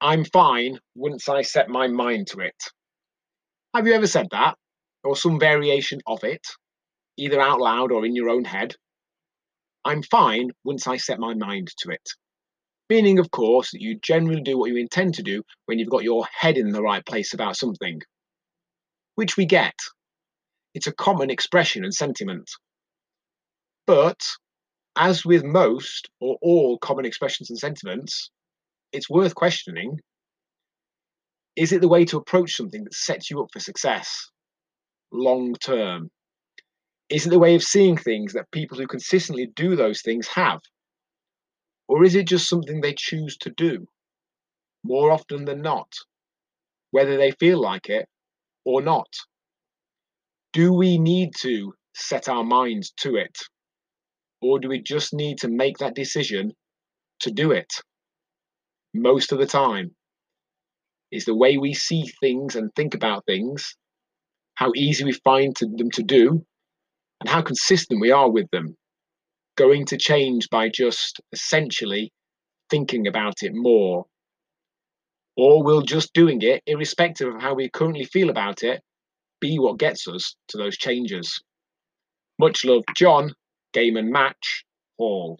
I'm fine once I set my mind to it. Have you ever said that? Or some variation of it, either out loud or in your own head? I'm fine once I set my mind to it. Meaning, of course, that you generally do what you intend to do when you've got your head in the right place about something. Which we get. It's a common expression and sentiment. But, as with most or all common expressions and sentiments, it's worth questioning is it the way to approach something that sets you up for success long term? Is it the way of seeing things that people who consistently do those things have? Or is it just something they choose to do more often than not, whether they feel like it or not? Do we need to set our minds to it? Or do we just need to make that decision to do it? Most of the time is the way we see things and think about things, how easy we find to, them to do, and how consistent we are with them, going to change by just essentially thinking about it more. Or will just doing it, irrespective of how we currently feel about it, be what gets us to those changes? Much love, Jon, Game and Match, Hall.